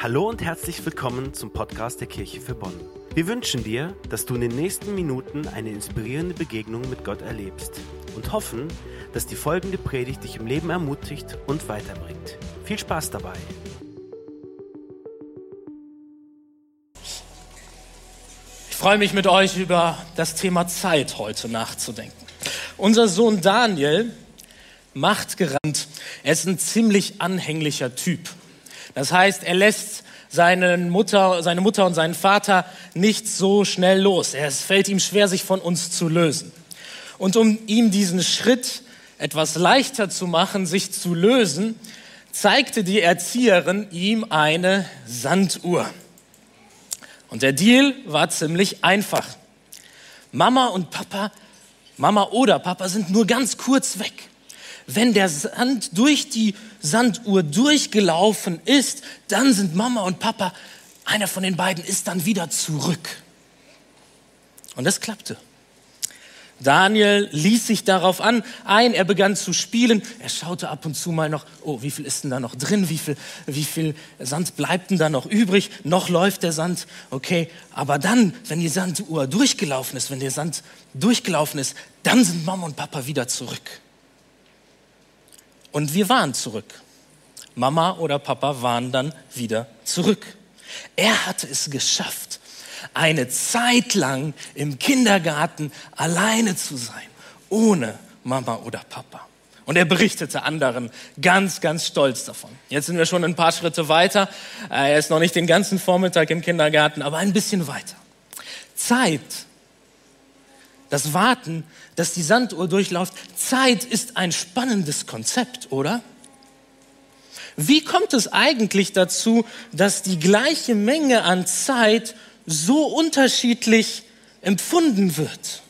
Hallo und herzlich willkommen zum Podcast der Kirche für Bonn. Wir wünschen dir, dass du in den nächsten Minuten eine inspirierende Begegnung mit Gott erlebst und hoffen, dass die folgende Predigt dich im Leben ermutigt und weiterbringt. Viel Spaß dabei! Ich freue mich mit euch über das Thema Zeit heute nachzudenken. Unser Sohn Daniel macht gerannt. Er ist ein ziemlich anhänglicher Typ. Das heißt, er lässt seine Mutter, seine Mutter und seinen Vater nicht so schnell los. Es fällt ihm schwer, sich von uns zu lösen. Und um ihm diesen Schritt etwas leichter zu machen, sich zu lösen, zeigte die Erzieherin ihm eine Sanduhr. Und der Deal war ziemlich einfach. Mama und Papa, Mama oder Papa sind nur ganz kurz weg wenn der Sand durch die Sanduhr durchgelaufen ist, dann sind Mama und Papa, einer von den beiden ist dann wieder zurück. Und das klappte. Daniel ließ sich darauf an, ein, er begann zu spielen, er schaute ab und zu mal noch, oh, wie viel ist denn da noch drin, wie viel, wie viel Sand bleibt denn da noch übrig, noch läuft der Sand, okay, aber dann, wenn die Sanduhr durchgelaufen ist, wenn der Sand durchgelaufen ist, dann sind Mama und Papa wieder zurück. Und wir waren zurück. Mama oder Papa waren dann wieder zurück. Er hatte es geschafft, eine Zeit lang im Kindergarten alleine zu sein, ohne Mama oder Papa. Und er berichtete anderen ganz, ganz stolz davon. Jetzt sind wir schon ein paar Schritte weiter. Er ist noch nicht den ganzen Vormittag im Kindergarten, aber ein bisschen weiter. Zeit das Warten, dass die Sanduhr durchläuft. Zeit ist ein spannendes Konzept, oder? Wie kommt es eigentlich dazu, dass die gleiche Menge an Zeit so unterschiedlich empfunden wird?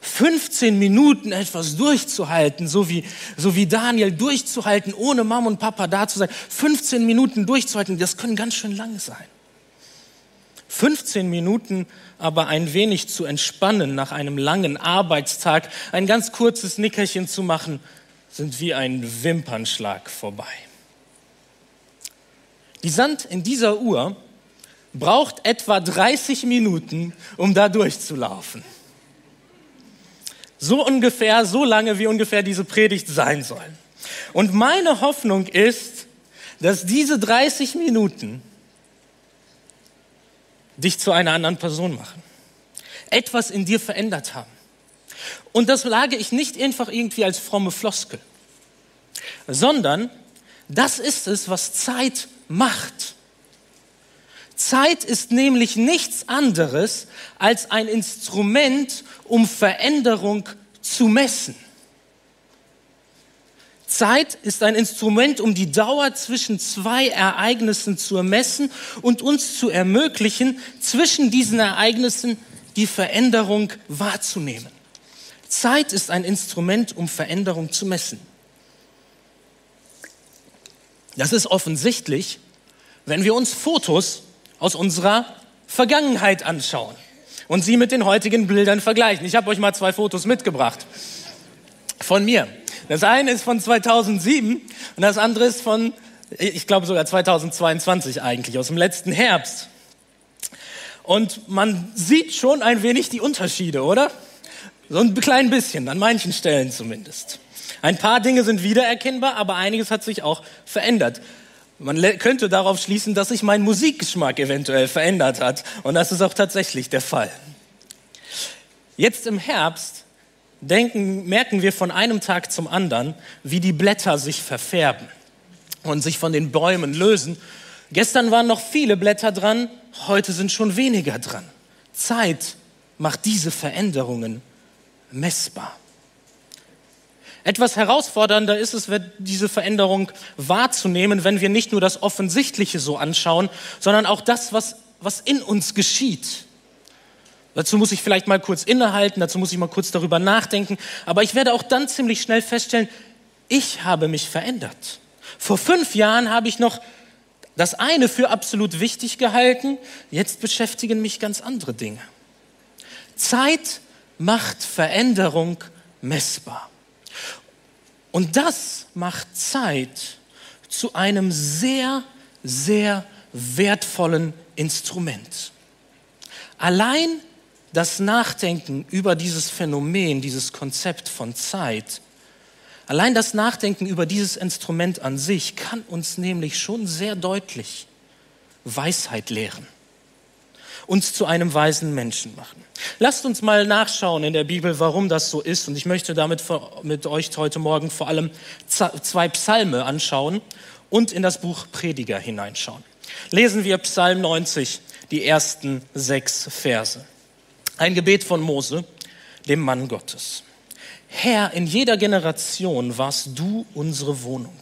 15 Minuten etwas durchzuhalten, so wie, so wie Daniel durchzuhalten, ohne Mama und Papa da zu sein. 15 Minuten durchzuhalten, das können ganz schön lange sein. 15 Minuten aber ein wenig zu entspannen nach einem langen Arbeitstag, ein ganz kurzes Nickerchen zu machen, sind wie ein Wimpernschlag vorbei. Die Sand in dieser Uhr braucht etwa 30 Minuten, um da durchzulaufen. So ungefähr, so lange wie ungefähr diese Predigt sein soll. Und meine Hoffnung ist, dass diese 30 Minuten dich zu einer anderen Person machen. Etwas in dir verändert haben. Und das lage ich nicht einfach irgendwie als fromme Floskel, sondern das ist es, was Zeit macht. Zeit ist nämlich nichts anderes als ein Instrument, um Veränderung zu messen. Zeit ist ein Instrument, um die Dauer zwischen zwei Ereignissen zu ermessen und uns zu ermöglichen, zwischen diesen Ereignissen die Veränderung wahrzunehmen. Zeit ist ein Instrument, um Veränderung zu messen. Das ist offensichtlich, wenn wir uns Fotos aus unserer Vergangenheit anschauen und sie mit den heutigen Bildern vergleichen. Ich habe euch mal zwei Fotos mitgebracht von mir. Das eine ist von 2007 und das andere ist von, ich glaube sogar 2022 eigentlich, aus dem letzten Herbst. Und man sieht schon ein wenig die Unterschiede, oder? So ein klein bisschen, an manchen Stellen zumindest. Ein paar Dinge sind wiedererkennbar, aber einiges hat sich auch verändert. Man könnte darauf schließen, dass sich mein Musikgeschmack eventuell verändert hat. Und das ist auch tatsächlich der Fall. Jetzt im Herbst denken, merken wir von einem Tag zum anderen, wie die Blätter sich verfärben und sich von den Bäumen lösen. Gestern waren noch viele Blätter dran, heute sind schon weniger dran. Zeit macht diese Veränderungen messbar. Etwas herausfordernder ist es, diese Veränderung wahrzunehmen, wenn wir nicht nur das Offensichtliche so anschauen, sondern auch das, was, was in uns geschieht. Dazu muss ich vielleicht mal kurz innehalten, dazu muss ich mal kurz darüber nachdenken. Aber ich werde auch dann ziemlich schnell feststellen, ich habe mich verändert. Vor fünf Jahren habe ich noch das eine für absolut wichtig gehalten, jetzt beschäftigen mich ganz andere Dinge. Zeit macht Veränderung messbar. Und das macht Zeit zu einem sehr, sehr wertvollen Instrument. Allein das Nachdenken über dieses Phänomen, dieses Konzept von Zeit, allein das Nachdenken über dieses Instrument an sich kann uns nämlich schon sehr deutlich Weisheit lehren uns zu einem weisen Menschen machen. Lasst uns mal nachschauen in der Bibel, warum das so ist. Und ich möchte damit mit euch heute Morgen vor allem zwei Psalme anschauen und in das Buch Prediger hineinschauen. Lesen wir Psalm 90, die ersten sechs Verse. Ein Gebet von Mose, dem Mann Gottes. Herr, in jeder Generation warst du unsere Wohnung.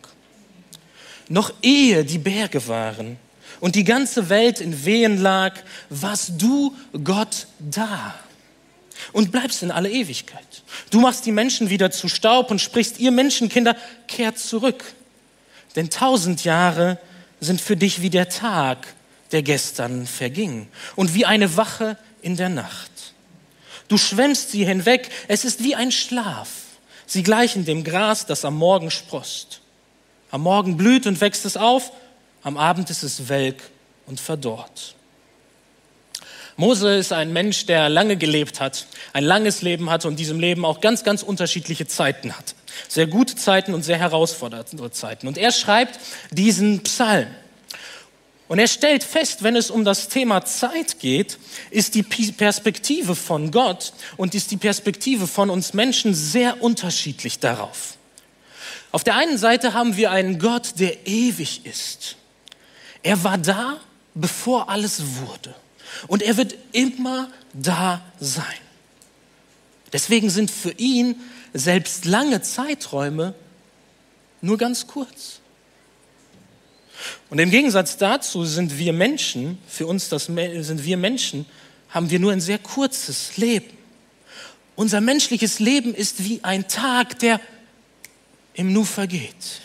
Noch ehe die Berge waren, und die ganze Welt in Wehen lag, warst du Gott da und bleibst in alle Ewigkeit. Du machst die Menschen wieder zu Staub und sprichst, ihr Menschenkinder, kehrt zurück. Denn tausend Jahre sind für dich wie der Tag, der gestern verging und wie eine Wache in der Nacht. Du schwemmst sie hinweg, es ist wie ein Schlaf. Sie gleichen dem Gras, das am Morgen sprost. Am Morgen blüht und wächst es auf, am Abend ist es welk und verdorrt. Mose ist ein Mensch, der lange gelebt hat, ein langes Leben hat und diesem Leben auch ganz, ganz unterschiedliche Zeiten hat. Sehr gute Zeiten und sehr herausfordernde Zeiten. Und er schreibt diesen Psalm. Und er stellt fest, wenn es um das Thema Zeit geht, ist die Perspektive von Gott und ist die Perspektive von uns Menschen sehr unterschiedlich darauf. Auf der einen Seite haben wir einen Gott, der ewig ist er war da, bevor alles wurde. Und er wird immer da sein. Deswegen sind für ihn selbst lange Zeiträume nur ganz kurz. Und im Gegensatz dazu sind wir Menschen, für uns das, sind wir Menschen, haben wir nur ein sehr kurzes Leben. Unser menschliches Leben ist wie ein Tag, der im Nu vergeht.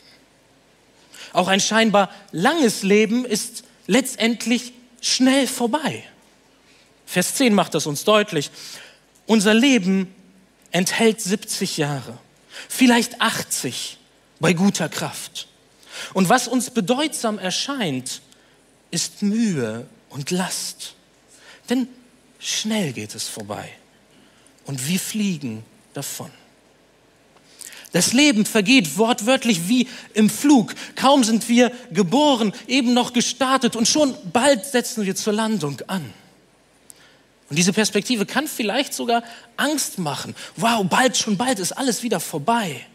Auch ein scheinbar langes Leben ist letztendlich schnell vorbei. Vers 10 macht das uns deutlich. Unser Leben enthält 70 Jahre, vielleicht 80 bei guter Kraft. Und was uns bedeutsam erscheint, ist Mühe und Last. Denn schnell geht es vorbei und wir fliegen davon. Das Leben vergeht wortwörtlich wie im Flug. Kaum sind wir geboren, eben noch gestartet und schon bald setzen wir zur Landung an. Und diese Perspektive kann vielleicht sogar Angst machen. Wow, bald, schon bald ist alles wieder vorbei.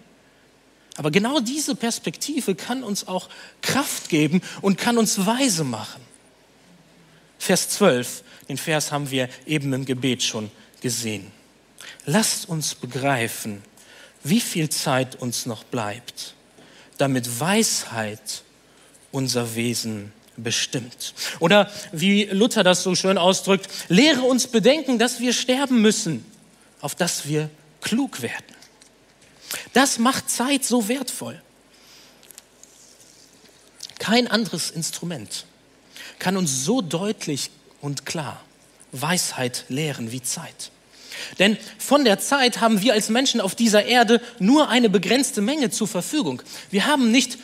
Aber genau diese Perspektive kann uns auch Kraft geben und kann uns weise machen. Vers 12, den Vers haben wir eben im Gebet schon gesehen. Lasst uns begreifen, wie viel Zeit uns noch bleibt, damit Weisheit unser Wesen bestimmt. Oder wie Luther das so schön ausdrückt, lehre uns bedenken, dass wir sterben müssen, auf dass wir klug werden. Das macht Zeit so wertvoll. Kein anderes Instrument kann uns so deutlich und klar Weisheit lehren wie Zeit. Denn von der Zeit haben wir als Menschen auf dieser Erde nur eine begrenzte Menge zur Verfügung. Wir haben nicht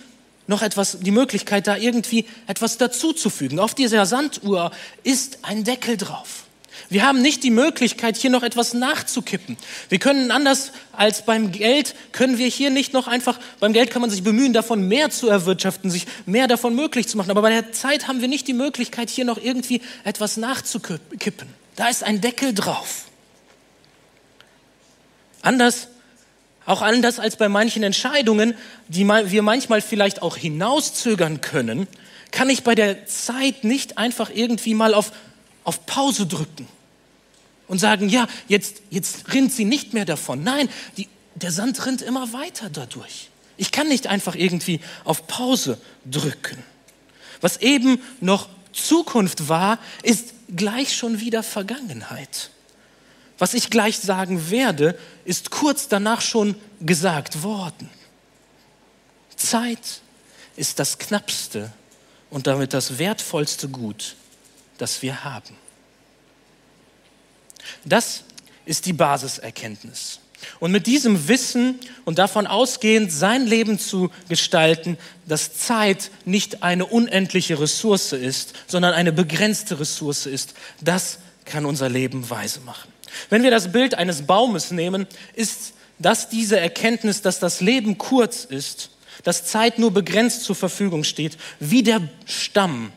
noch etwas, die Möglichkeit, da irgendwie etwas dazuzufügen. Auf dieser Sanduhr ist ein Deckel drauf. Wir haben nicht die Möglichkeit, hier noch etwas nachzukippen. Wir können anders als beim Geld, können wir hier nicht noch einfach, beim Geld kann man sich bemühen, davon mehr zu erwirtschaften, sich mehr davon möglich zu machen. Aber bei der Zeit haben wir nicht die Möglichkeit, hier noch irgendwie etwas nachzukippen. Da ist ein Deckel drauf. Anders, auch anders als bei manchen Entscheidungen, die wir manchmal vielleicht auch hinauszögern können, kann ich bei der Zeit nicht einfach irgendwie mal auf, auf Pause drücken und sagen, ja, jetzt, jetzt rinnt sie nicht mehr davon. Nein, die, der Sand rinnt immer weiter dadurch. Ich kann nicht einfach irgendwie auf Pause drücken. Was eben noch Zukunft war, ist gleich schon wieder Vergangenheit. Was ich gleich sagen werde, ist kurz danach schon gesagt worden. Zeit ist das knappste und damit das wertvollste Gut, das wir haben. Das ist die Basiserkenntnis. Und mit diesem Wissen und davon ausgehend sein Leben zu gestalten, dass Zeit nicht eine unendliche Ressource ist, sondern eine begrenzte Ressource ist, das kann unser Leben weise machen. Wenn wir das Bild eines Baumes nehmen, ist das diese Erkenntnis, dass das Leben kurz ist, dass Zeit nur begrenzt zur Verfügung steht, wie der Stamm,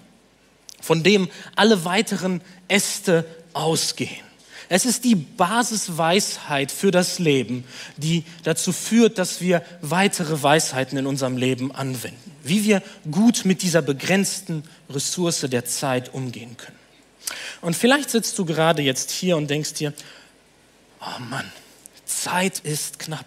von dem alle weiteren Äste ausgehen. Es ist die Basisweisheit für das Leben, die dazu führt, dass wir weitere Weisheiten in unserem Leben anwenden. Wie wir gut mit dieser begrenzten Ressource der Zeit umgehen können. Und vielleicht sitzt du gerade jetzt hier und denkst dir, oh Mann, Zeit ist knapp.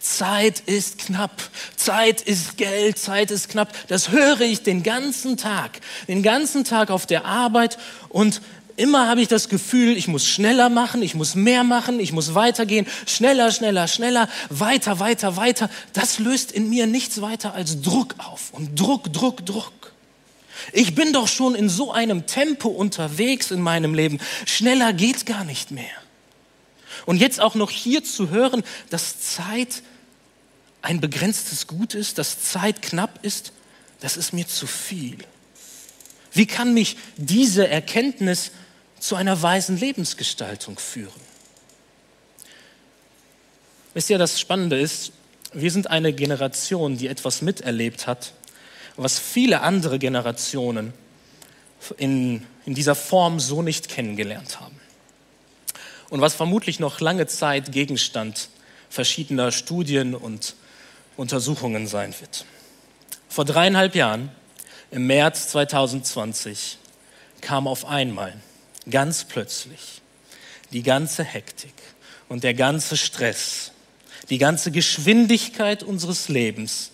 Zeit ist knapp. Zeit ist Geld. Zeit ist knapp. Das höre ich den ganzen Tag. Den ganzen Tag auf der Arbeit und immer habe ich das Gefühl, ich muss schneller machen, ich muss mehr machen, ich muss weitergehen, schneller, schneller, schneller, weiter, weiter, weiter. Das löst in mir nichts weiter als Druck auf und Druck, Druck, Druck. Ich bin doch schon in so einem Tempo unterwegs in meinem Leben. Schneller geht gar nicht mehr. Und jetzt auch noch hier zu hören, dass Zeit ein begrenztes Gut ist, dass Zeit knapp ist, das ist mir zu viel. Wie kann mich diese Erkenntnis zu einer weisen Lebensgestaltung führen? Wisst ihr, das Spannende ist, wir sind eine Generation, die etwas miterlebt hat, was viele andere Generationen in, in dieser Form so nicht kennengelernt haben und was vermutlich noch lange Zeit Gegenstand verschiedener Studien und Untersuchungen sein wird. Vor dreieinhalb Jahren, im März 2020, kam auf einmal, ganz plötzlich, die ganze Hektik und der ganze Stress, die ganze Geschwindigkeit unseres Lebens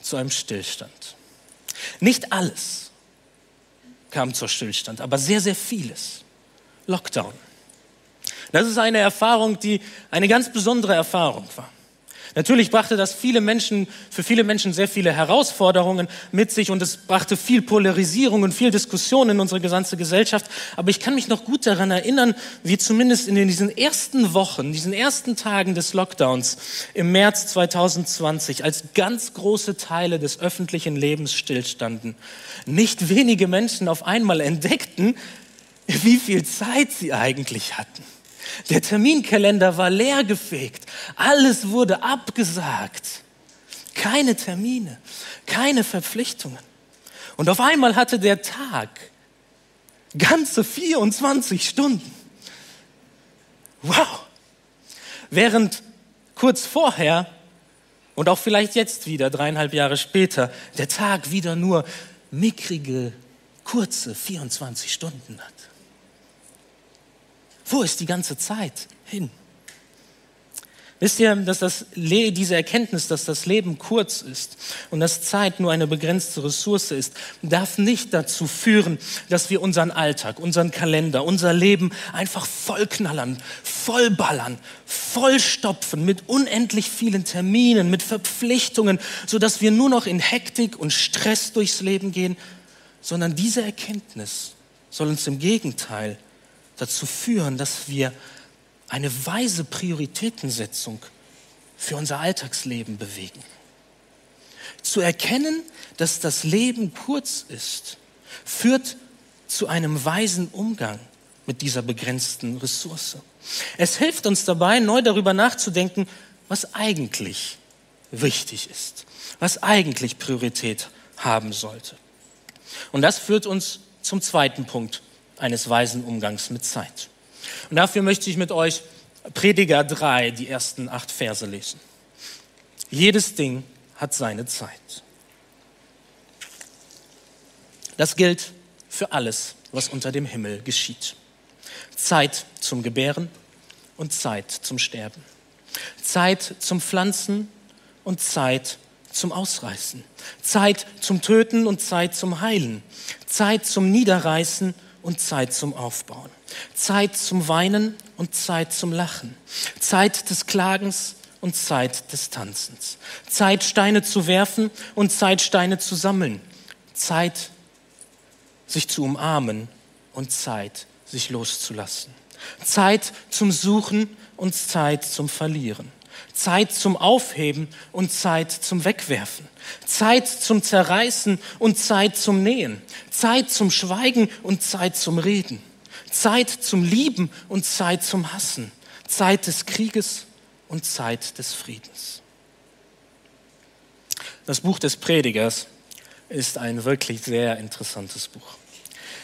zu einem Stillstand. Nicht alles kam zur Stillstand, aber sehr, sehr vieles. Lockdown. Das ist eine Erfahrung, die eine ganz besondere Erfahrung war. Natürlich brachte das viele Menschen, für viele Menschen sehr viele Herausforderungen mit sich und es brachte viel Polarisierung und viel Diskussion in unsere gesamte Gesellschaft. Aber ich kann mich noch gut daran erinnern, wie zumindest in diesen ersten Wochen, diesen ersten Tagen des Lockdowns im März 2020, als ganz große Teile des öffentlichen Lebens stillstanden, nicht wenige Menschen auf einmal entdeckten, wie viel Zeit sie eigentlich hatten. Der Terminkalender war leergefegt. Alles wurde abgesagt. Keine Termine, keine Verpflichtungen. Und auf einmal hatte der Tag ganze 24 Stunden. Wow! Während kurz vorher und auch vielleicht jetzt wieder, dreieinhalb Jahre später, der Tag wieder nur mickrige, kurze 24 Stunden hat. Wo ist die ganze Zeit hin? Wisst ihr, dass das, diese Erkenntnis, dass das Leben kurz ist und dass Zeit nur eine begrenzte Ressource ist, darf nicht dazu führen, dass wir unseren Alltag, unseren Kalender, unser Leben einfach vollknallern, vollballern, vollstopfen mit unendlich vielen Terminen, mit Verpflichtungen, sodass wir nur noch in Hektik und Stress durchs Leben gehen, sondern diese Erkenntnis soll uns im Gegenteil dazu führen, dass wir eine weise Prioritätensetzung für unser Alltagsleben bewegen. Zu erkennen, dass das Leben kurz ist, führt zu einem weisen Umgang mit dieser begrenzten Ressource. Es hilft uns dabei, neu darüber nachzudenken, was eigentlich wichtig ist, was eigentlich Priorität haben sollte. Und das führt uns zum zweiten Punkt eines weisen Umgangs mit Zeit. Und dafür möchte ich mit euch Prediger 3, die ersten acht Verse lesen. Jedes Ding hat seine Zeit. Das gilt für alles, was unter dem Himmel geschieht. Zeit zum Gebären und Zeit zum Sterben. Zeit zum Pflanzen und Zeit zum Ausreißen. Zeit zum Töten und Zeit zum Heilen. Zeit zum Niederreißen und Zeit zum Aufbauen. Zeit zum Weinen und Zeit zum Lachen. Zeit des Klagens und Zeit des Tanzens. Zeit, Steine zu werfen und Zeit, Steine zu sammeln. Zeit, sich zu umarmen und Zeit, sich loszulassen. Zeit zum Suchen und Zeit zum Verlieren. Zeit zum Aufheben und Zeit zum Wegwerfen. Zeit zum Zerreißen und Zeit zum Nähen. Zeit zum Schweigen und Zeit zum Reden. Zeit zum Lieben und Zeit zum Hassen. Zeit des Krieges und Zeit des Friedens. Das Buch des Predigers ist ein wirklich sehr interessantes Buch.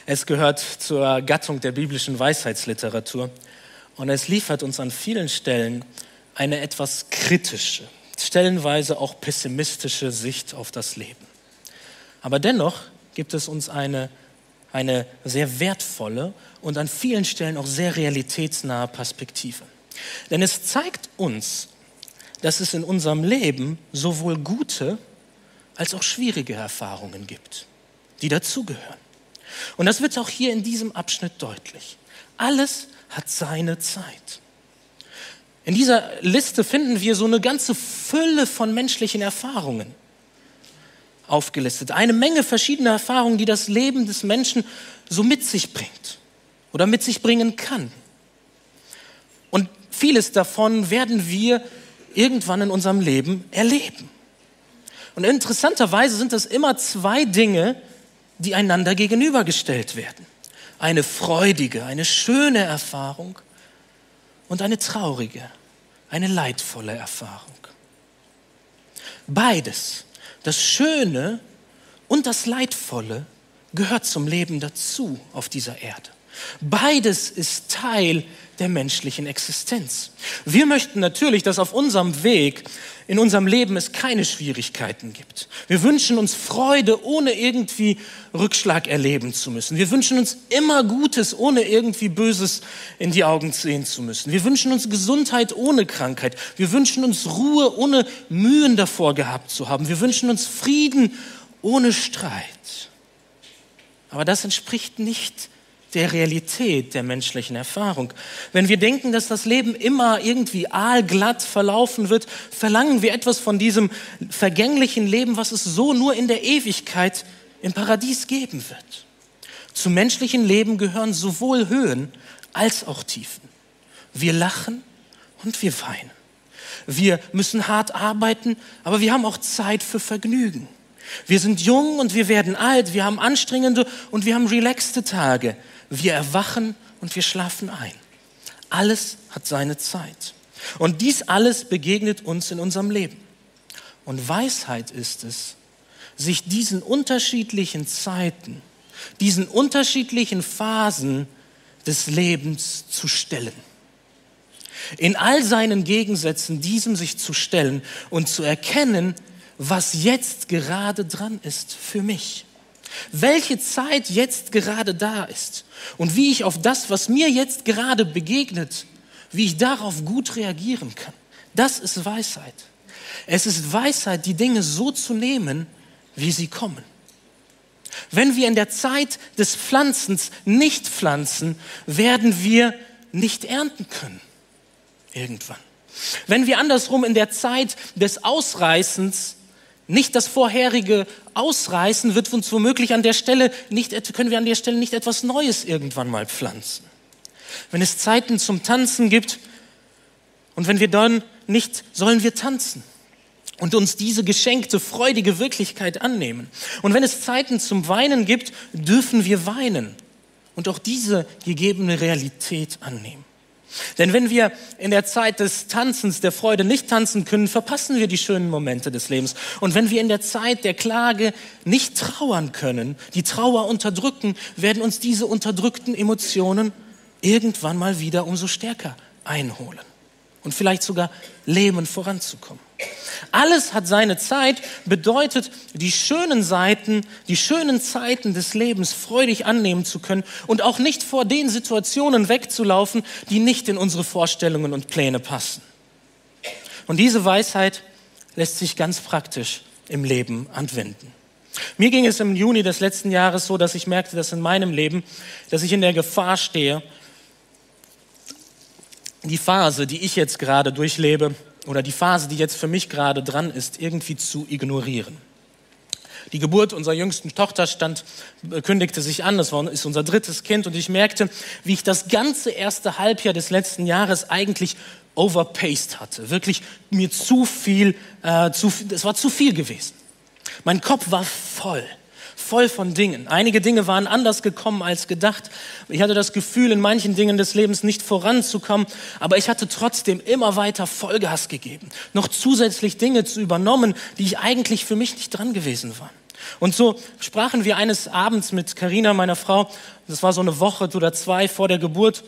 Es gehört zur Gattung der biblischen Weisheitsliteratur und es liefert uns an vielen Stellen eine etwas kritische, stellenweise auch pessimistische Sicht auf das Leben. Aber dennoch gibt es uns eine, eine sehr wertvolle und an vielen Stellen auch sehr realitätsnahe Perspektive. Denn es zeigt uns, dass es in unserem Leben sowohl gute als auch schwierige Erfahrungen gibt, die dazugehören. Und das wird auch hier in diesem Abschnitt deutlich. Alles hat seine Zeit. In dieser Liste finden wir so eine ganze Fülle von menschlichen Erfahrungen aufgelistet. Eine Menge verschiedener Erfahrungen, die das Leben des Menschen so mit sich bringt oder mit sich bringen kann. Und vieles davon werden wir irgendwann in unserem Leben erleben. Und interessanterweise sind das immer zwei Dinge, die einander gegenübergestellt werden. Eine freudige, eine schöne Erfahrung und eine traurige, eine leidvolle Erfahrung. Beides, das Schöne und das Leidvolle, gehört zum Leben dazu auf dieser Erde. Beides ist Teil der menschlichen Existenz. Wir möchten natürlich, dass auf unserem Weg, in unserem Leben es keine Schwierigkeiten gibt. Wir wünschen uns Freude, ohne irgendwie Rückschlag erleben zu müssen. Wir wünschen uns immer Gutes, ohne irgendwie Böses in die Augen sehen zu müssen. Wir wünschen uns Gesundheit ohne Krankheit. Wir wünschen uns Ruhe, ohne Mühen davor gehabt zu haben. Wir wünschen uns Frieden ohne Streit. Aber das entspricht nicht der Realität der menschlichen Erfahrung. Wenn wir denken, dass das Leben immer irgendwie aalglatt verlaufen wird, verlangen wir etwas von diesem vergänglichen Leben, was es so nur in der Ewigkeit im Paradies geben wird. Zum menschlichen Leben gehören sowohl Höhen als auch Tiefen. Wir lachen und wir weinen. Wir müssen hart arbeiten, aber wir haben auch Zeit für Vergnügen. Wir sind jung und wir werden alt, wir haben anstrengende und wir haben relaxte Tage. Wir erwachen und wir schlafen ein. Alles hat seine Zeit. Und dies alles begegnet uns in unserem Leben. Und Weisheit ist es, sich diesen unterschiedlichen Zeiten, diesen unterschiedlichen Phasen des Lebens zu stellen. In all seinen Gegensätzen diesem sich zu stellen und zu erkennen, was jetzt gerade dran ist für mich. Welche Zeit jetzt gerade da ist und wie ich auf das, was mir jetzt gerade begegnet, wie ich darauf gut reagieren kann. Das ist Weisheit. Es ist Weisheit, die Dinge so zu nehmen, wie sie kommen. Wenn wir in der Zeit des Pflanzens nicht pflanzen, werden wir nicht ernten können. Irgendwann. Wenn wir andersrum in der Zeit des Ausreißens nicht das vorherige ausreißen, wird uns womöglich an der Stelle nicht, können wir an der Stelle nicht etwas Neues irgendwann mal pflanzen. Wenn es Zeiten zum Tanzen gibt und wenn wir dann nicht, sollen wir tanzen und uns diese geschenkte, freudige Wirklichkeit annehmen. Und wenn es Zeiten zum Weinen gibt, dürfen wir weinen und auch diese gegebene Realität annehmen. Denn wenn wir in der Zeit des Tanzens, der Freude nicht tanzen können, verpassen wir die schönen Momente des Lebens. Und wenn wir in der Zeit der Klage nicht trauern können, die Trauer unterdrücken, werden uns diese unterdrückten Emotionen irgendwann mal wieder umso stärker einholen und vielleicht sogar lähmen voranzukommen. Alles hat seine Zeit, bedeutet, die schönen Seiten, die schönen Zeiten des Lebens freudig annehmen zu können und auch nicht vor den Situationen wegzulaufen, die nicht in unsere Vorstellungen und Pläne passen. Und diese Weisheit lässt sich ganz praktisch im Leben anwenden. Mir ging es im Juni des letzten Jahres so, dass ich merkte, dass in meinem Leben, dass ich in der Gefahr stehe, die Phase, die ich jetzt gerade durchlebe, oder die Phase, die jetzt für mich gerade dran ist, irgendwie zu ignorieren. Die Geburt unserer jüngsten Tochter stand, kündigte sich an. Das war, ist unser drittes Kind. Und ich merkte, wie ich das ganze erste Halbjahr des letzten Jahres eigentlich overpaced hatte. Wirklich mir zu viel, äh, zu, es war zu viel gewesen. Mein Kopf war voll voll von Dingen. Einige Dinge waren anders gekommen als gedacht. Ich hatte das Gefühl, in manchen Dingen des Lebens nicht voranzukommen, aber ich hatte trotzdem immer weiter Vollgas gegeben, noch zusätzlich Dinge zu übernommen, die ich eigentlich für mich nicht dran gewesen war. Und so sprachen wir eines Abends mit Karina, meiner Frau, das war so eine Woche oder zwei vor der Geburt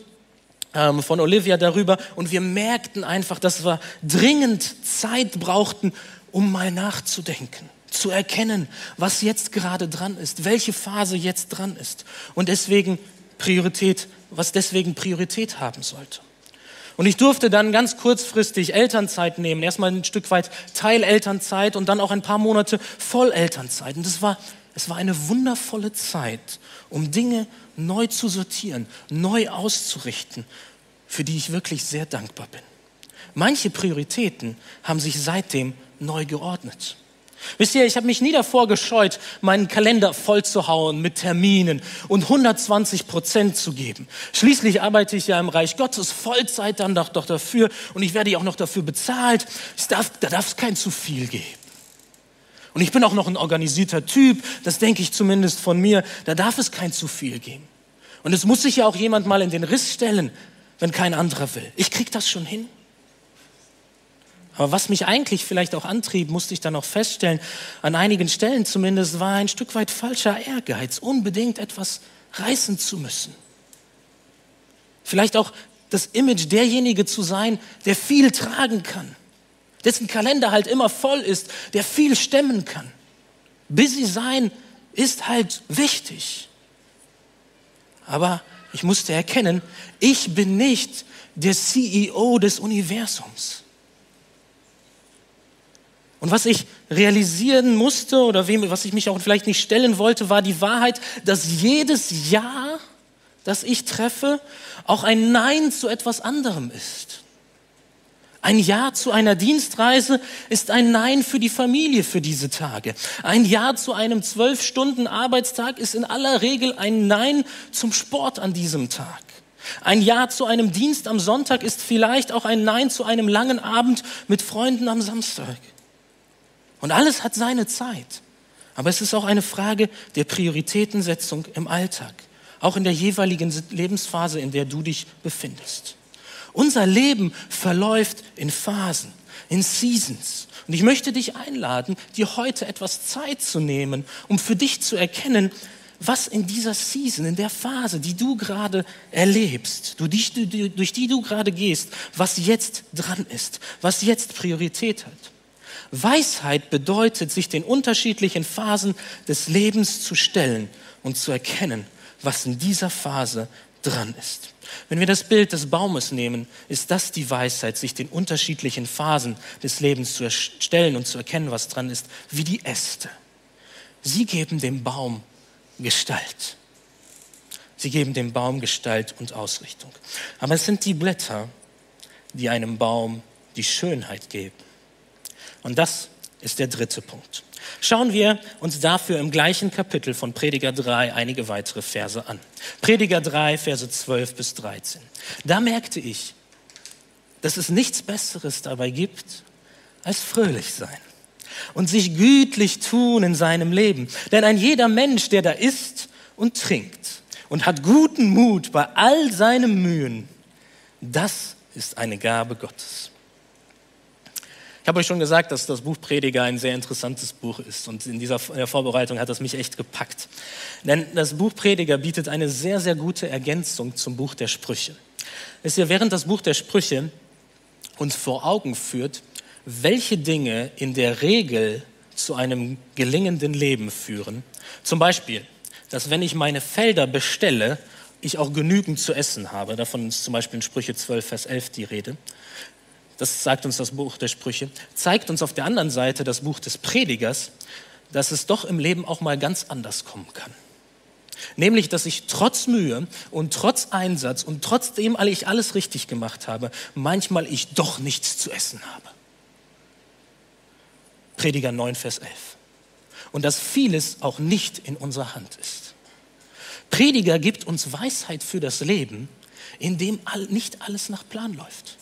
ähm, von Olivia darüber, und wir merkten einfach, dass wir dringend Zeit brauchten, um mal nachzudenken zu erkennen, was jetzt gerade dran ist, welche Phase jetzt dran ist und deswegen Priorität, was deswegen Priorität haben sollte. Und ich durfte dann ganz kurzfristig Elternzeit nehmen, erstmal ein Stück weit Teilelternzeit und dann auch ein paar Monate Vollelternzeit. Und das war, es war eine wundervolle Zeit, um Dinge neu zu sortieren, neu auszurichten, für die ich wirklich sehr dankbar bin. Manche Prioritäten haben sich seitdem neu geordnet. Wisst ihr, ich habe mich nie davor gescheut, meinen Kalender vollzuhauen mit Terminen und 120 Prozent zu geben. Schließlich arbeite ich ja im Reich Gottes Vollzeit dann doch, doch dafür und ich werde ja auch noch dafür bezahlt. Darf, da darf es kein zu viel geben. Und ich bin auch noch ein organisierter Typ, das denke ich zumindest von mir, da darf es kein zu viel geben. Und es muss sich ja auch jemand mal in den Riss stellen, wenn kein anderer will. Ich krieg das schon hin. Aber was mich eigentlich vielleicht auch antrieb, musste ich dann auch feststellen, an einigen Stellen zumindest, war ein Stück weit falscher Ehrgeiz, unbedingt etwas reißen zu müssen. Vielleicht auch das Image derjenige zu sein, der viel tragen kann, dessen Kalender halt immer voll ist, der viel stemmen kann. Busy sein ist halt wichtig. Aber ich musste erkennen, ich bin nicht der CEO des Universums. Und was ich realisieren musste oder wem, was ich mich auch vielleicht nicht stellen wollte, war die Wahrheit, dass jedes Ja, das ich treffe, auch ein Nein zu etwas anderem ist. Ein Ja zu einer Dienstreise ist ein Nein für die Familie für diese Tage. Ein Ja zu einem zwölf Stunden Arbeitstag ist in aller Regel ein Nein zum Sport an diesem Tag. Ein Ja zu einem Dienst am Sonntag ist vielleicht auch ein Nein zu einem langen Abend mit Freunden am Samstag. Und alles hat seine Zeit. Aber es ist auch eine Frage der Prioritätensetzung im Alltag, auch in der jeweiligen Lebensphase, in der du dich befindest. Unser Leben verläuft in Phasen, in Seasons. Und ich möchte dich einladen, dir heute etwas Zeit zu nehmen, um für dich zu erkennen, was in dieser Season, in der Phase, die du gerade erlebst, durch die, du gerade gehst, was jetzt dran ist, was jetzt Priorität hat. Weisheit bedeutet, sich den unterschiedlichen Phasen des Lebens zu stellen und zu erkennen, was in dieser Phase dran ist. Wenn wir das Bild des Baumes nehmen, ist das die Weisheit, sich den unterschiedlichen Phasen des Lebens zu erstellen und zu erkennen, was dran ist, wie die Äste. Sie geben dem Baum Gestalt. Sie geben dem Baum Gestalt und Ausrichtung. Aber es sind die Blätter, die einem Baum die Schönheit geben. Und das ist der dritte Punkt. Schauen wir uns dafür im gleichen Kapitel von Prediger 3 einige weitere Verse an. Prediger 3, Verse 12 bis 13. Da merkte ich, dass es nichts Besseres dabei gibt, als fröhlich sein und sich gütlich tun in seinem Leben. Denn ein jeder Mensch, der da isst und trinkt und hat guten Mut bei all seinen Mühen, das ist eine Gabe Gottes. Ich habe euch schon gesagt, dass das Buch Prediger ein sehr interessantes Buch ist und in dieser in Vorbereitung hat das mich echt gepackt. Denn das Buch Prediger bietet eine sehr, sehr gute Ergänzung zum Buch der Sprüche. Ist ja während das Buch der Sprüche uns vor Augen führt, welche Dinge in der Regel zu einem gelingenden Leben führen. Zum Beispiel, dass wenn ich meine Felder bestelle, ich auch genügend zu essen habe. Davon ist zum Beispiel in Sprüche 12, Vers 11 die Rede das sagt uns das Buch der Sprüche, zeigt uns auf der anderen Seite das Buch des Predigers, dass es doch im Leben auch mal ganz anders kommen kann. Nämlich, dass ich trotz Mühe und trotz Einsatz und trotzdem ich alles richtig gemacht habe, manchmal ich doch nichts zu essen habe. Prediger 9, Vers 11. und dass vieles auch nicht in unserer Hand ist. Prediger gibt uns Weisheit für das Leben, in dem nicht alles nach Plan läuft.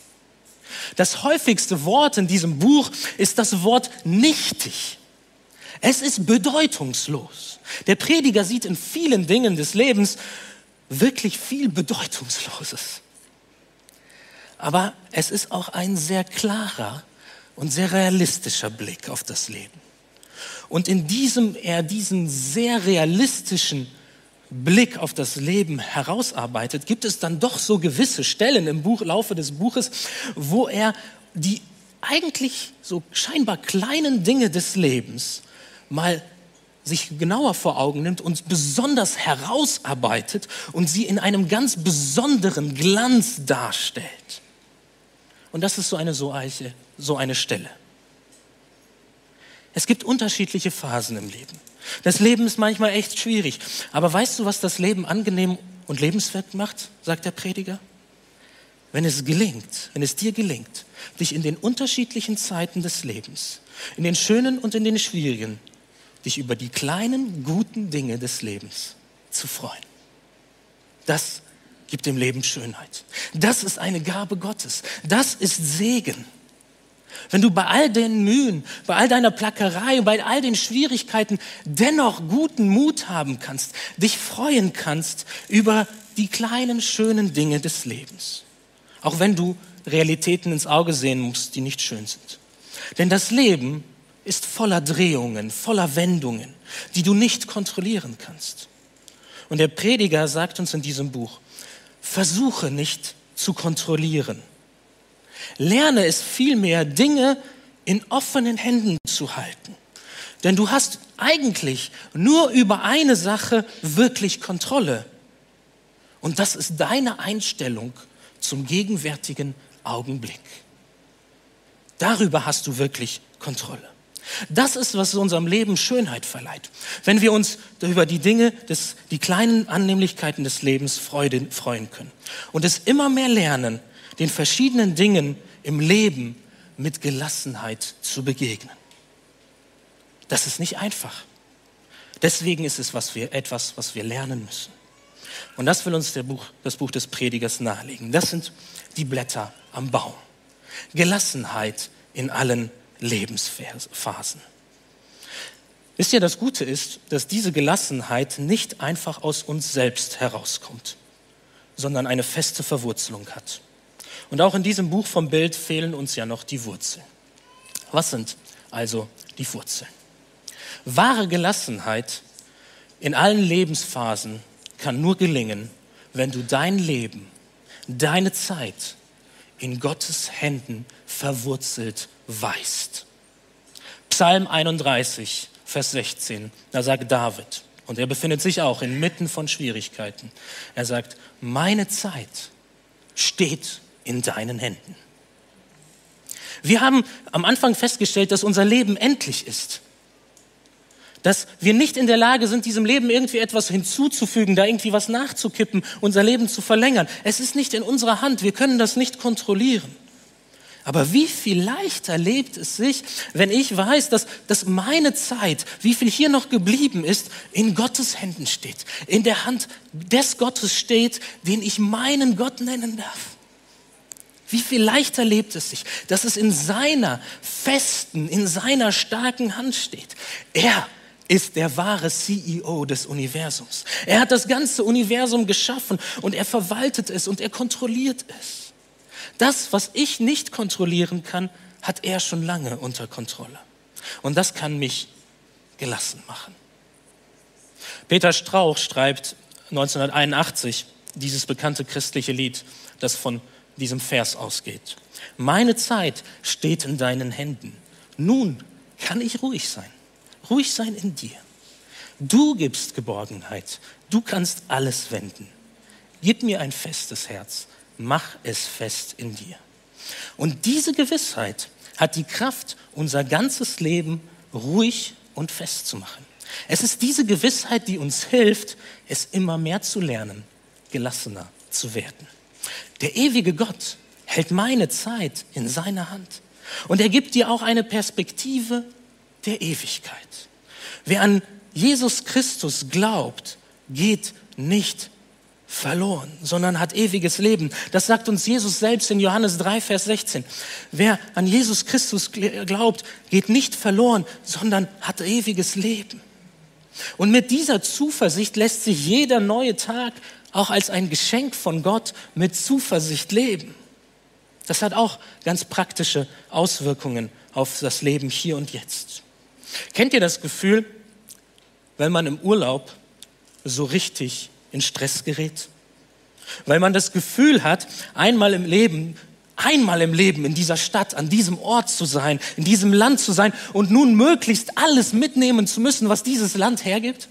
Das häufigste Wort in diesem Buch ist das Wort nichtig. Es ist bedeutungslos. Der Prediger sieht in vielen Dingen des Lebens wirklich viel Bedeutungsloses. Aber es ist auch ein sehr klarer und sehr realistischer Blick auf das Leben. Und in diesem er diesen sehr realistischen Blick auf das Leben herausarbeitet, gibt es dann doch so gewisse Stellen im Buch, Laufe des Buches, wo er die eigentlich so scheinbar kleinen Dinge des Lebens mal sich genauer vor Augen nimmt und besonders herausarbeitet und sie in einem ganz besonderen Glanz darstellt. Und das ist so eine, so eine, so eine Stelle. Es gibt unterschiedliche Phasen im Leben. Das Leben ist manchmal echt schwierig. Aber weißt du, was das Leben angenehm und lebenswert macht, sagt der Prediger? Wenn es gelingt, wenn es dir gelingt, dich in den unterschiedlichen Zeiten des Lebens, in den schönen und in den schwierigen, dich über die kleinen, guten Dinge des Lebens zu freuen. Das gibt dem Leben Schönheit. Das ist eine Gabe Gottes. Das ist Segen. Wenn du bei all den Mühen, bei all deiner Plackerei, bei all den Schwierigkeiten dennoch guten Mut haben kannst, dich freuen kannst über die kleinen, schönen Dinge des Lebens. Auch wenn du Realitäten ins Auge sehen musst, die nicht schön sind. Denn das Leben ist voller Drehungen, voller Wendungen, die du nicht kontrollieren kannst. Und der Prediger sagt uns in diesem Buch, versuche nicht zu kontrollieren. Lerne es vielmehr, Dinge in offenen Händen zu halten. Denn du hast eigentlich nur über eine Sache wirklich Kontrolle. Und das ist deine Einstellung zum gegenwärtigen Augenblick. Darüber hast du wirklich Kontrolle. Das ist, was unserem Leben Schönheit verleiht. Wenn wir uns über die Dinge, des, die kleinen Annehmlichkeiten des Lebens Freude, freuen können. Und es immer mehr lernen, den verschiedenen Dingen im Leben mit Gelassenheit zu begegnen. Das ist nicht einfach. Deswegen ist es was wir, etwas, was wir lernen müssen. Und das will uns Buch, das Buch des Predigers nahelegen. Das sind die Blätter am Baum. Gelassenheit in allen Lebensphasen. Wisst ihr, das Gute ist, dass diese Gelassenheit nicht einfach aus uns selbst herauskommt, sondern eine feste Verwurzelung hat. Und auch in diesem Buch vom Bild fehlen uns ja noch die Wurzeln. Was sind also die Wurzeln? Wahre Gelassenheit in allen Lebensphasen kann nur gelingen, wenn du dein Leben, deine Zeit in Gottes Händen verwurzelt weißt. Psalm 31, Vers 16, da sagt David, und er befindet sich auch inmitten von Schwierigkeiten, er sagt, meine Zeit steht in deinen Händen. Wir haben am Anfang festgestellt, dass unser Leben endlich ist. Dass wir nicht in der Lage sind, diesem Leben irgendwie etwas hinzuzufügen, da irgendwie was nachzukippen, unser Leben zu verlängern. Es ist nicht in unserer Hand. Wir können das nicht kontrollieren. Aber wie viel leichter lebt es sich, wenn ich weiß, dass, dass meine Zeit, wie viel hier noch geblieben ist, in Gottes Händen steht, in der Hand des Gottes steht, den ich meinen Gott nennen darf. Wie viel leichter lebt es sich, dass es in seiner festen, in seiner starken Hand steht. Er ist der wahre CEO des Universums. Er hat das ganze Universum geschaffen und er verwaltet es und er kontrolliert es. Das, was ich nicht kontrollieren kann, hat er schon lange unter Kontrolle. Und das kann mich gelassen machen. Peter Strauch schreibt 1981 dieses bekannte christliche Lied, das von diesem Vers ausgeht. Meine Zeit steht in deinen Händen. Nun kann ich ruhig sein. Ruhig sein in dir. Du gibst Geborgenheit. Du kannst alles wenden. Gib mir ein festes Herz mach es fest in dir. Und diese Gewissheit hat die Kraft, unser ganzes Leben ruhig und fest zu machen. Es ist diese Gewissheit, die uns hilft, es immer mehr zu lernen, gelassener zu werden. Der ewige Gott hält meine Zeit in seiner Hand und er gibt dir auch eine Perspektive der Ewigkeit. Wer an Jesus Christus glaubt, geht nicht verloren, sondern hat ewiges Leben. Das sagt uns Jesus selbst in Johannes 3, Vers 16. Wer an Jesus Christus glaubt, geht nicht verloren, sondern hat ewiges Leben. Und mit dieser Zuversicht lässt sich jeder neue Tag auch als ein Geschenk von Gott mit Zuversicht leben. Das hat auch ganz praktische Auswirkungen auf das Leben hier und jetzt. Kennt ihr das Gefühl, wenn man im Urlaub so richtig in Stress gerät? Weil man das Gefühl hat, einmal im Leben, einmal im Leben in dieser Stadt, an diesem Ort zu sein, in diesem Land zu sein und nun möglichst alles mitnehmen zu müssen, was dieses Land hergibt?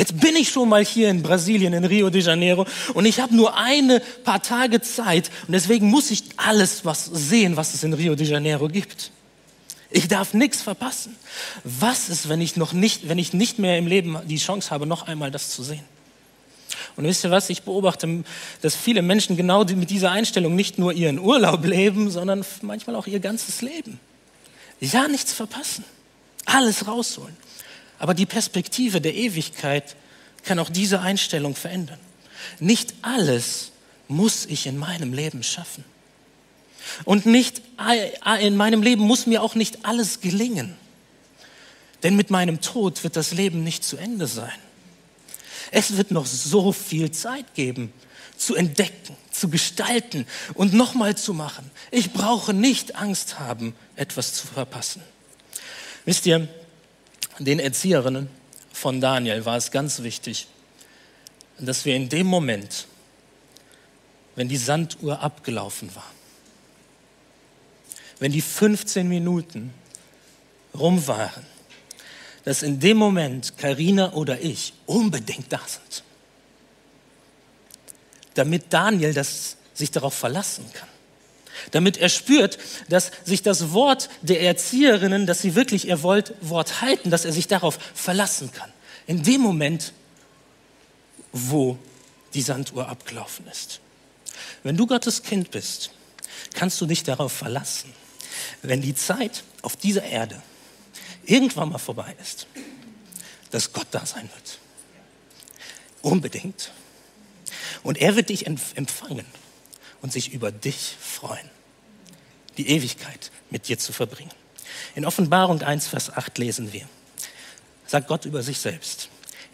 Jetzt bin ich schon mal hier in Brasilien, in Rio de Janeiro, und ich habe nur eine paar Tage Zeit und deswegen muss ich alles was sehen, was es in Rio de Janeiro gibt. Ich darf nichts verpassen. Was ist, wenn ich noch nicht, wenn ich nicht mehr im Leben die Chance habe, noch einmal das zu sehen? Und wisst ihr was? Ich beobachte, dass viele Menschen genau mit dieser Einstellung nicht nur ihren Urlaub leben, sondern manchmal auch ihr ganzes Leben. Ja, nichts verpassen. Alles rausholen. Aber die Perspektive der Ewigkeit kann auch diese Einstellung verändern. Nicht alles muss ich in meinem Leben schaffen. Und nicht in meinem Leben muss mir auch nicht alles gelingen. Denn mit meinem Tod wird das Leben nicht zu Ende sein. Es wird noch so viel Zeit geben, zu entdecken, zu gestalten und nochmal zu machen. Ich brauche nicht Angst haben, etwas zu verpassen. Wisst ihr, den Erzieherinnen von Daniel war es ganz wichtig, dass wir in dem Moment, wenn die Sanduhr abgelaufen war, wenn die 15 Minuten rum waren, dass in dem Moment Karina oder ich unbedingt da sind, damit Daniel das, sich darauf verlassen kann. Damit er spürt, dass sich das Wort der Erzieherinnen, dass sie wirklich ihr Wort halten, dass er sich darauf verlassen kann. In dem Moment, wo die Sanduhr abgelaufen ist. Wenn du Gottes Kind bist, kannst du dich darauf verlassen, wenn die Zeit auf dieser Erde irgendwann mal vorbei ist, dass Gott da sein wird. Unbedingt. Und er wird dich empfangen und sich über dich freuen, die Ewigkeit mit dir zu verbringen. In Offenbarung 1, Vers 8 lesen wir, sagt Gott über sich selbst,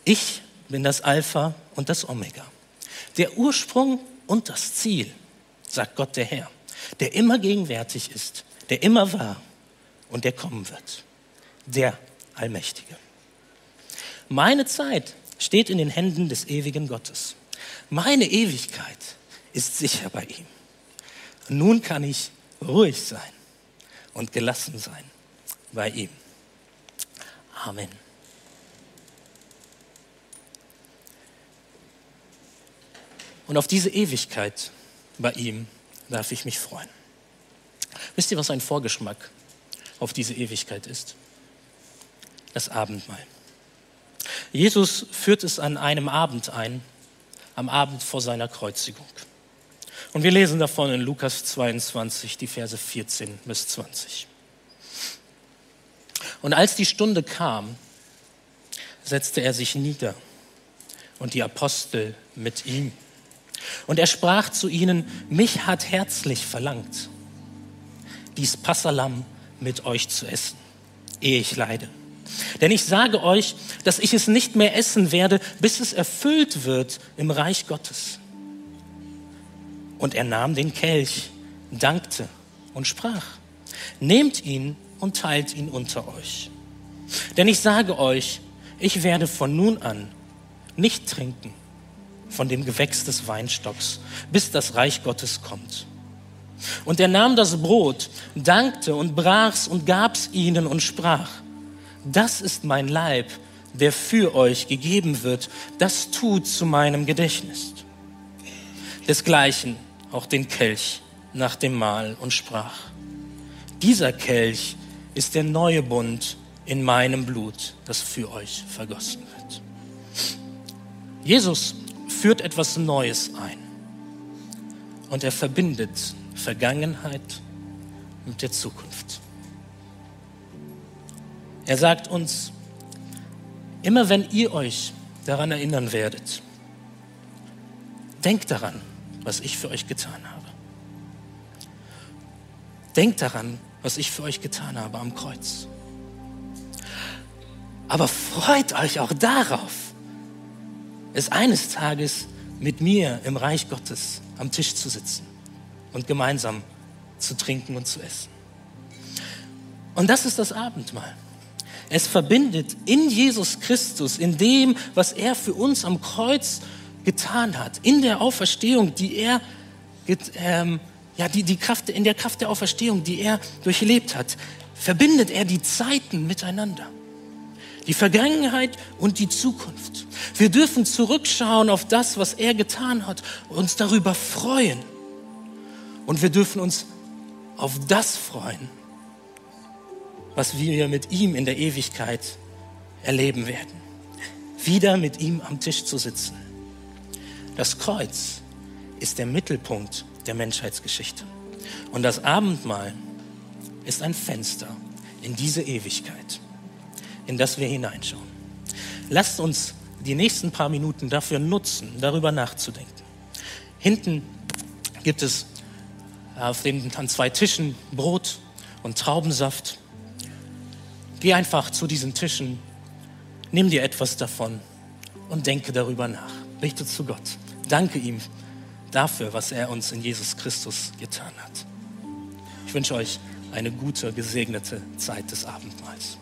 ich bin das Alpha und das Omega, der Ursprung und das Ziel, sagt Gott der Herr, der immer gegenwärtig ist, der immer war und der kommen wird der Allmächtige. Meine Zeit steht in den Händen des ewigen Gottes. Meine Ewigkeit ist sicher bei ihm. Nun kann ich ruhig sein und gelassen sein bei ihm. Amen. Und auf diese Ewigkeit bei ihm darf ich mich freuen. Wisst ihr, was ein Vorgeschmack auf diese Ewigkeit ist? das Abendmahl. Jesus führt es an einem Abend ein, am Abend vor seiner Kreuzigung. Und wir lesen davon in Lukas 22, die Verse 14 bis 20. Und als die Stunde kam, setzte er sich nieder und die Apostel mit ihm. Und er sprach zu ihnen, mich hat herzlich verlangt, dies Passalam mit euch zu essen, ehe ich leide. Denn ich sage euch, dass ich es nicht mehr essen werde, bis es erfüllt wird im Reich Gottes. Und er nahm den Kelch, dankte und sprach, nehmt ihn und teilt ihn unter euch. Denn ich sage euch, ich werde von nun an nicht trinken von dem Gewächs des Weinstocks, bis das Reich Gottes kommt. Und er nahm das Brot, dankte und brach's und gab's ihnen und sprach, das ist mein Leib, der für euch gegeben wird, das tut zu meinem Gedächtnis. Desgleichen auch den Kelch nach dem Mahl und sprach, dieser Kelch ist der neue Bund in meinem Blut, das für euch vergossen wird. Jesus führt etwas Neues ein und er verbindet Vergangenheit mit der Zukunft. Er sagt uns, Immer wenn ihr euch daran erinnern werdet, denkt daran, was ich für euch getan habe. Denkt daran, was ich für euch getan habe am Kreuz. Aber freut euch auch darauf, es eines Tages mit mir im Reich Gottes am Tisch zu sitzen und gemeinsam zu trinken und zu essen. Und das ist das Abendmahl. Es verbindet in Jesus Christus, in dem, was er für uns am Kreuz getan hat, in der Auferstehung, die er, ähm, ja, die, die Kraft, in der Kraft der Auferstehung, die er durchlebt hat, verbindet er die Zeiten miteinander. Die Vergangenheit und die Zukunft. Wir dürfen zurückschauen auf das, was er getan hat, uns darüber freuen. Und wir dürfen uns auf das freuen, was wir mit ihm in der Ewigkeit erleben werden. Wieder mit ihm am Tisch zu sitzen. Das Kreuz ist der Mittelpunkt der Menschheitsgeschichte. Und das Abendmahl ist ein Fenster in diese Ewigkeit, in das wir hineinschauen. Lasst uns die nächsten paar Minuten dafür nutzen, darüber nachzudenken. Hinten gibt es auf den, an zwei Tischen Brot und Traubensaft. Geh einfach zu diesen Tischen, nimm dir etwas davon und denke darüber nach. Bete zu Gott. Danke ihm dafür, was er uns in Jesus Christus getan hat. Ich wünsche euch eine gute, gesegnete Zeit des Abendmahls.